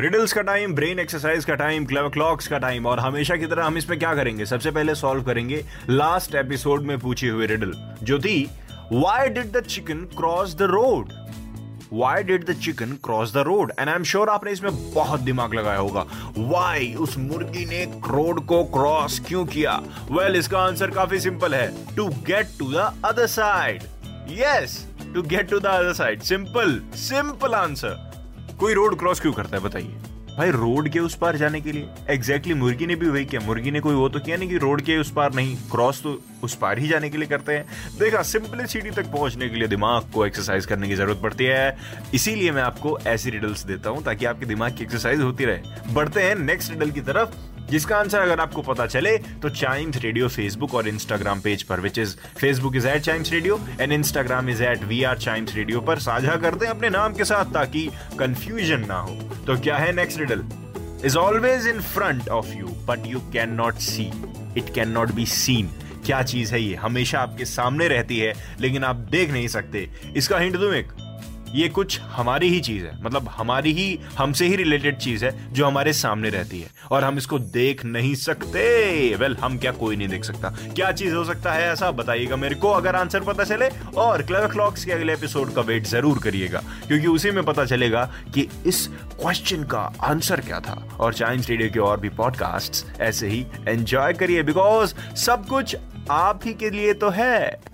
Riddles का time brain exercise का time clever clocks का टाइम और हमेशा की तरह हम इसमें क्या करेंगे? सबसे पहले सॉल्व करेंगे लास्ट एपिसोड में पूछी हुई रिडल जो थी why did the chicken cross the road why did the chicken cross the road and I am sure आपने इसमें बहुत दिमाग लगाया होगा। वाई उस मुर्गी ने रोड को क्रॉस क्यों किया? वेल well, इसका आंसर काफ़ी सिंपल है। To get to the other side yes to get to the other side simple simple answer कोई रोड क्रॉस क्यों करता है बताइए? भाई रोड के उस पार जाने के लिए। एग्जैक्टली exactly, मुर्गी ने भी वही किया। मुर्गी ने कोई वो तो किया नहीं कि रोड के उस पार नहीं क्रॉस तो उस पार ही जाने के लिए करते हैं। देखा सिंपलिसिटी तक पहुँचने के लिए दिमाग को एक्सरसाइज करने की ज़रूरत पड़ती है। इसीलिए मैं आपको ऐसी रिडल्स देता हूँ ताकि आपके दिमाग की एक्सरसाइज होती रहे। बढ़ते हैं नेक्स्ट रिडल की तरफ़। जिसका आंसर अगर आपको पता चले तो चाइम्स रेडियो फेसबुक और इंस्टाग्राम पेज पर which is Facebook is at Chimes radio and Instagram is at we are Chimes radio पर साझा करते हैं अपने नाम के साथ ताकि कंफ्यूजन ना हो। तो क्या है next riddle is always in front of you but you can not see it can not be seen क्या चीज़ है ये? हमेशा आपके सामने रहती है, लेकिन आप देख नहीं सकते। इसका हिंट दूँ एक? ये कुछ हमारी ही चीज़ है। मतलब हमारी ही हमसे ही रिलेटेड चीज़ है जो हमारे सामने रहती है। और हम इसको देख नहीं सकते। वेल well, हम क्या कोई नहीं देख सकता। क्या चीज़ हो सकता है ऐसा? बताइएगा मेरे को। अगर आंसर पता चले और क्लेवर क्लॉक्स के अगले एपिसोड का वेट ज़रूर करिएगा। क्योंकि उसी में पता चलेगा कि इस क्वेश्चन का आंसर क्या था। और चाइम्स रेडियो के और भी पॉडकास्ट ऐसे ही एंजॉय करिए। बिकॉज़ सब कुछ आप ही के लिए तो है।